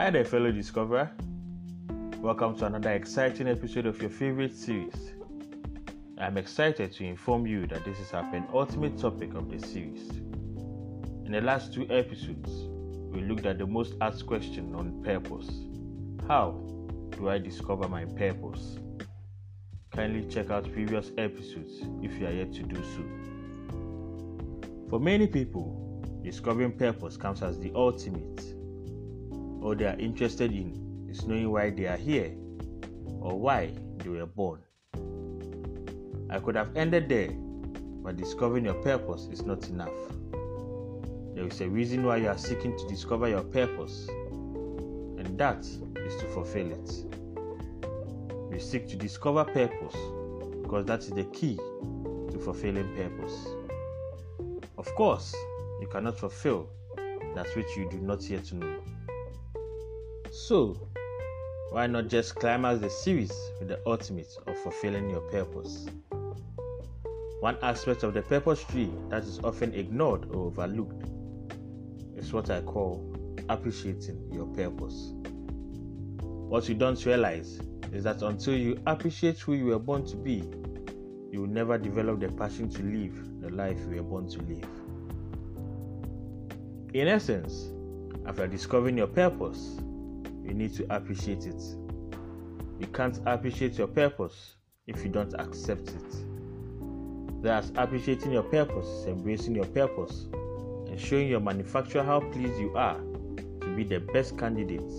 Hi there, fellow discoverer. Welcome to another exciting episode of your favorite series. I'm excited to inform you that this is our penultimate topic of the series. In the last two episodes, we looked at the most asked question on purpose How do I discover my purpose? Kindly check out previous episodes if you are yet to do so. For many people, discovering purpose comes as the ultimate. All they are interested in is knowing why they are here or why they were born. I could have ended there, but discovering your purpose is not enough. There is a reason why you are seeking to discover your purpose, and that is to fulfill it. We seek to discover purpose because that is the key to fulfilling purpose. Of course, you cannot fulfill that which you do not yet know. So, why not just climax the series with the ultimate of fulfilling your purpose? One aspect of the purpose tree that is often ignored or overlooked is what I call appreciating your purpose. What you don't realize is that until you appreciate who you were born to be, you will never develop the passion to live the life you were born to live. In essence, after discovering your purpose, you need to appreciate it. You can't appreciate your purpose if you don't accept it. Thus, appreciating your purpose is embracing your purpose and showing your manufacturer how pleased you are to be the best candidate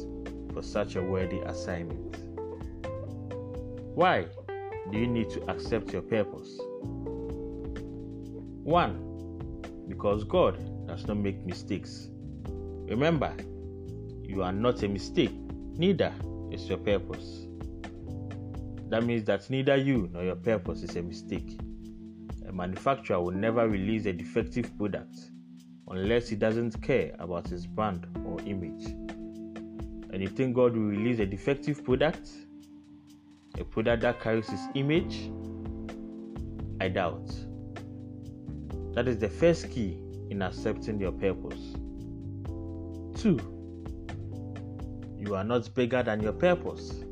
for such a worthy assignment. Why do you need to accept your purpose? 1. Because God does not make mistakes. Remember, you are not a mistake, neither is your purpose. That means that neither you nor your purpose is a mistake. A manufacturer will never release a defective product unless he doesn't care about his brand or image. And you think God will release a defective product? A product that carries his image? I doubt. That is the first key in accepting your purpose. 2. You are not bigger than your purpose.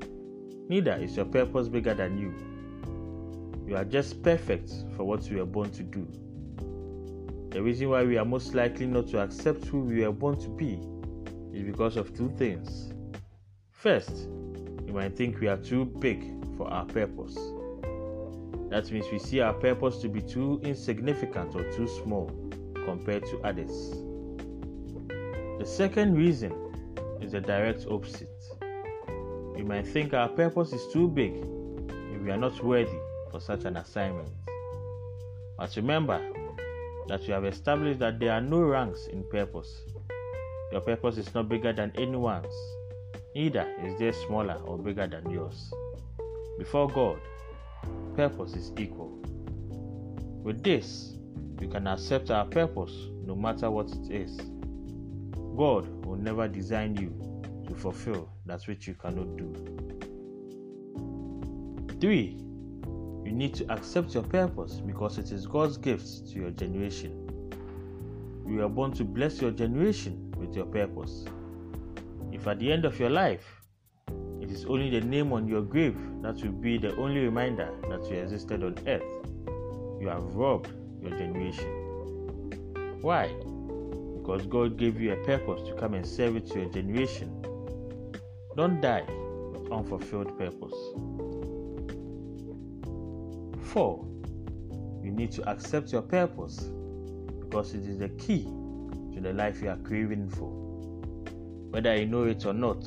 Neither is your purpose bigger than you. You are just perfect for what you were born to do. The reason why we are most likely not to accept who we were born to be is because of two things. First, you might think we are too big for our purpose. That means we see our purpose to be too insignificant or too small compared to others. The second reason is the direct opposite. We might think our purpose is too big if we are not worthy for such an assignment. But remember that we have established that there are no ranks in purpose. Your purpose is not bigger than anyone's, neither is there smaller or bigger than yours. Before God, purpose is equal. With this, we can accept our purpose no matter what it is. God will never design you to fulfill that which you cannot do. 3. You need to accept your purpose because it is God's gift to your generation. You are born to bless your generation with your purpose. If at the end of your life, it is only the name on your grave that will be the only reminder that you existed on earth, you have robbed your generation. Why? Because God gave you a purpose to come and serve it to your generation. Don't die with unfulfilled purpose. 4. You need to accept your purpose because it is the key to the life you are craving for. Whether you know it or not,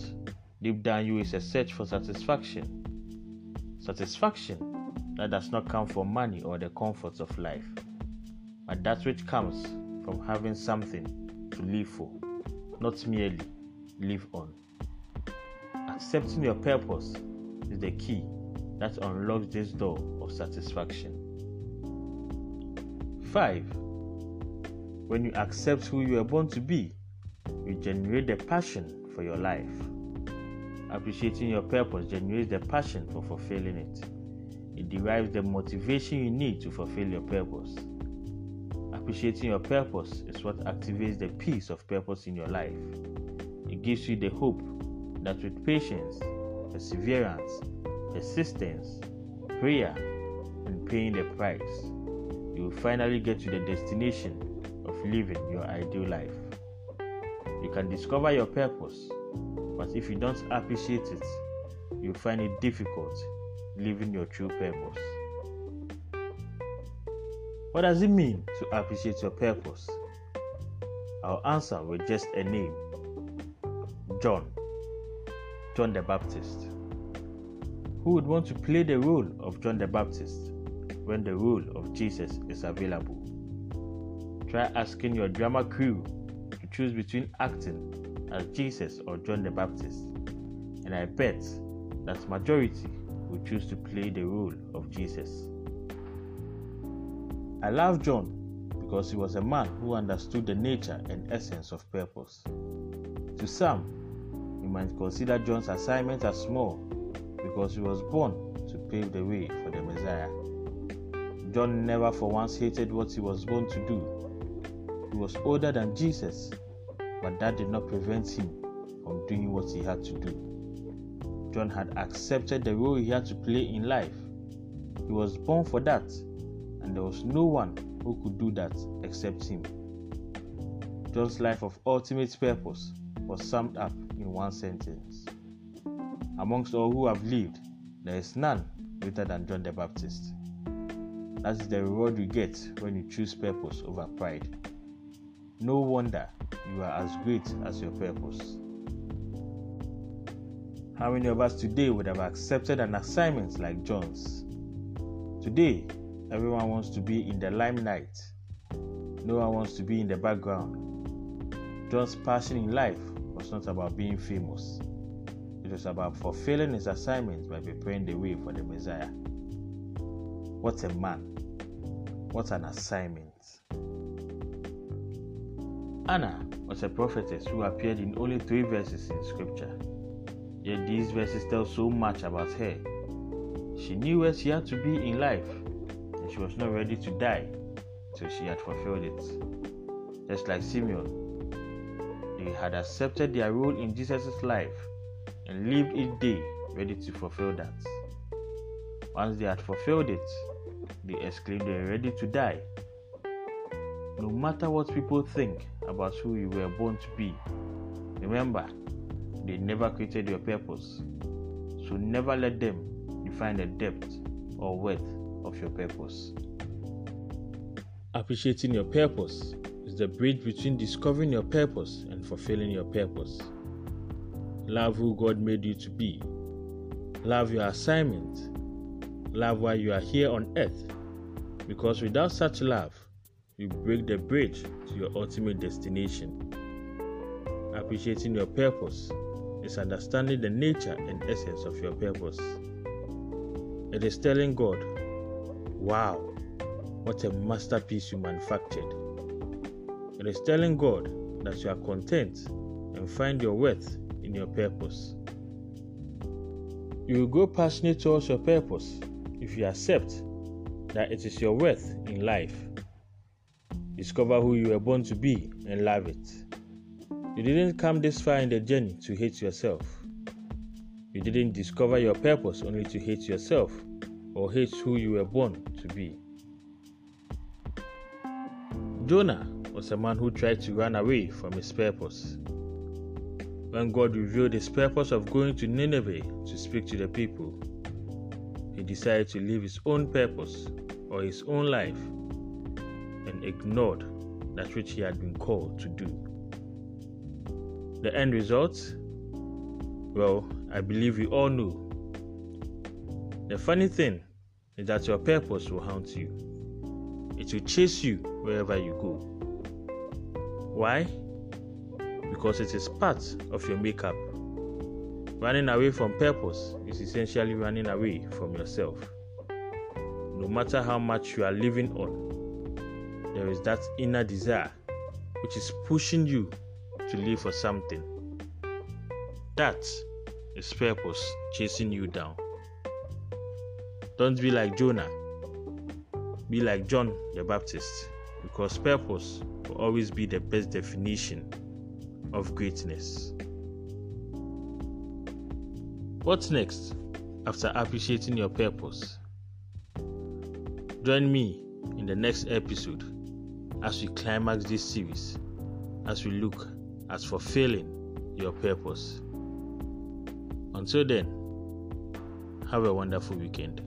deep down you is a search for satisfaction. Satisfaction that does not come from money or the comforts of life, but that which comes from having something to live for, not merely live on. Accepting your purpose is the key that unlocks this door of satisfaction. 5. When you accept who you are born to be, you generate the passion for your life. Appreciating your purpose generates the passion for fulfilling it. It derives the motivation you need to fulfill your purpose. Appreciating your purpose is what activates the peace of purpose in your life. It gives you the hope that with patience, perseverance, persistence, prayer, and paying the price, you will finally get to the destination of living your ideal life. You can discover your purpose, but if you don't appreciate it, you'll find it difficult living your true purpose. What does it mean to appreciate your purpose? I'll answer with just a name John. John the Baptist. Who would want to play the role of John the Baptist when the role of Jesus is available? Try asking your drama crew to choose between acting as Jesus or John the Baptist, and I bet that majority will choose to play the role of Jesus. I love John because he was a man who understood the nature and essence of purpose. To some, you might consider John's assignment as small because he was born to pave the way for the Messiah. John never for once hated what he was born to do. He was older than Jesus, but that did not prevent him from doing what he had to do. John had accepted the role he had to play in life. He was born for that, and there was no one who could do that except him. John's life of ultimate purpose was summed up in one sentence. Amongst all who have lived, there is none greater than John the Baptist. That is the reward you get when you choose purpose over pride. No wonder you are as great as your purpose. How many of us today would have accepted an assignment like John's? Today, Everyone wants to be in the limelight. No one wants to be in the background. John's passion in life was not about being famous. It was about fulfilling his assignment by preparing the way for the Messiah. What a man. What an assignment. Anna was a prophetess who appeared in only three verses in scripture. Yet these verses tell so much about her. She knew where she had to be in life she was not ready to die till she had fulfilled it. Just like Simeon, they had accepted their role in Jesus' life and lived each day ready to fulfill that. Once they had fulfilled it, they exclaimed they were ready to die. No matter what people think about who you were born to be, remember, they never created your purpose. So never let them define the depth or width of your purpose. Appreciating your purpose is the bridge between discovering your purpose and fulfilling your purpose. Love who God made you to be. Love your assignment. Love why you are here on earth. Because without such love, you break the bridge to your ultimate destination. Appreciating your purpose is understanding the nature and essence of your purpose. It is telling God, Wow, what a masterpiece you manufactured. It is telling God that you are content and find your worth in your purpose. You will grow passionate towards your purpose if you accept that it is your worth in life. Discover who you were born to be and love it. You didn't come this far in the journey to hate yourself. You didn't discover your purpose only to hate yourself or hate who you were born to be. Jonah was a man who tried to run away from his purpose. When God revealed his purpose of going to Nineveh to speak to the people, he decided to leave his own purpose or his own life and ignored that which he had been called to do. The end result? Well, I believe we all know the funny thing is that your purpose will haunt you. It will chase you wherever you go. Why? Because it is part of your makeup. Running away from purpose is essentially running away from yourself. No matter how much you are living on, there is that inner desire which is pushing you to live for something. That is purpose chasing you down. Don't be like Jonah. Be like John the Baptist, because purpose will always be the best definition of greatness. What's next after appreciating your purpose? Join me in the next episode as we climax this series, as we look at fulfilling your purpose. Until then, have a wonderful weekend.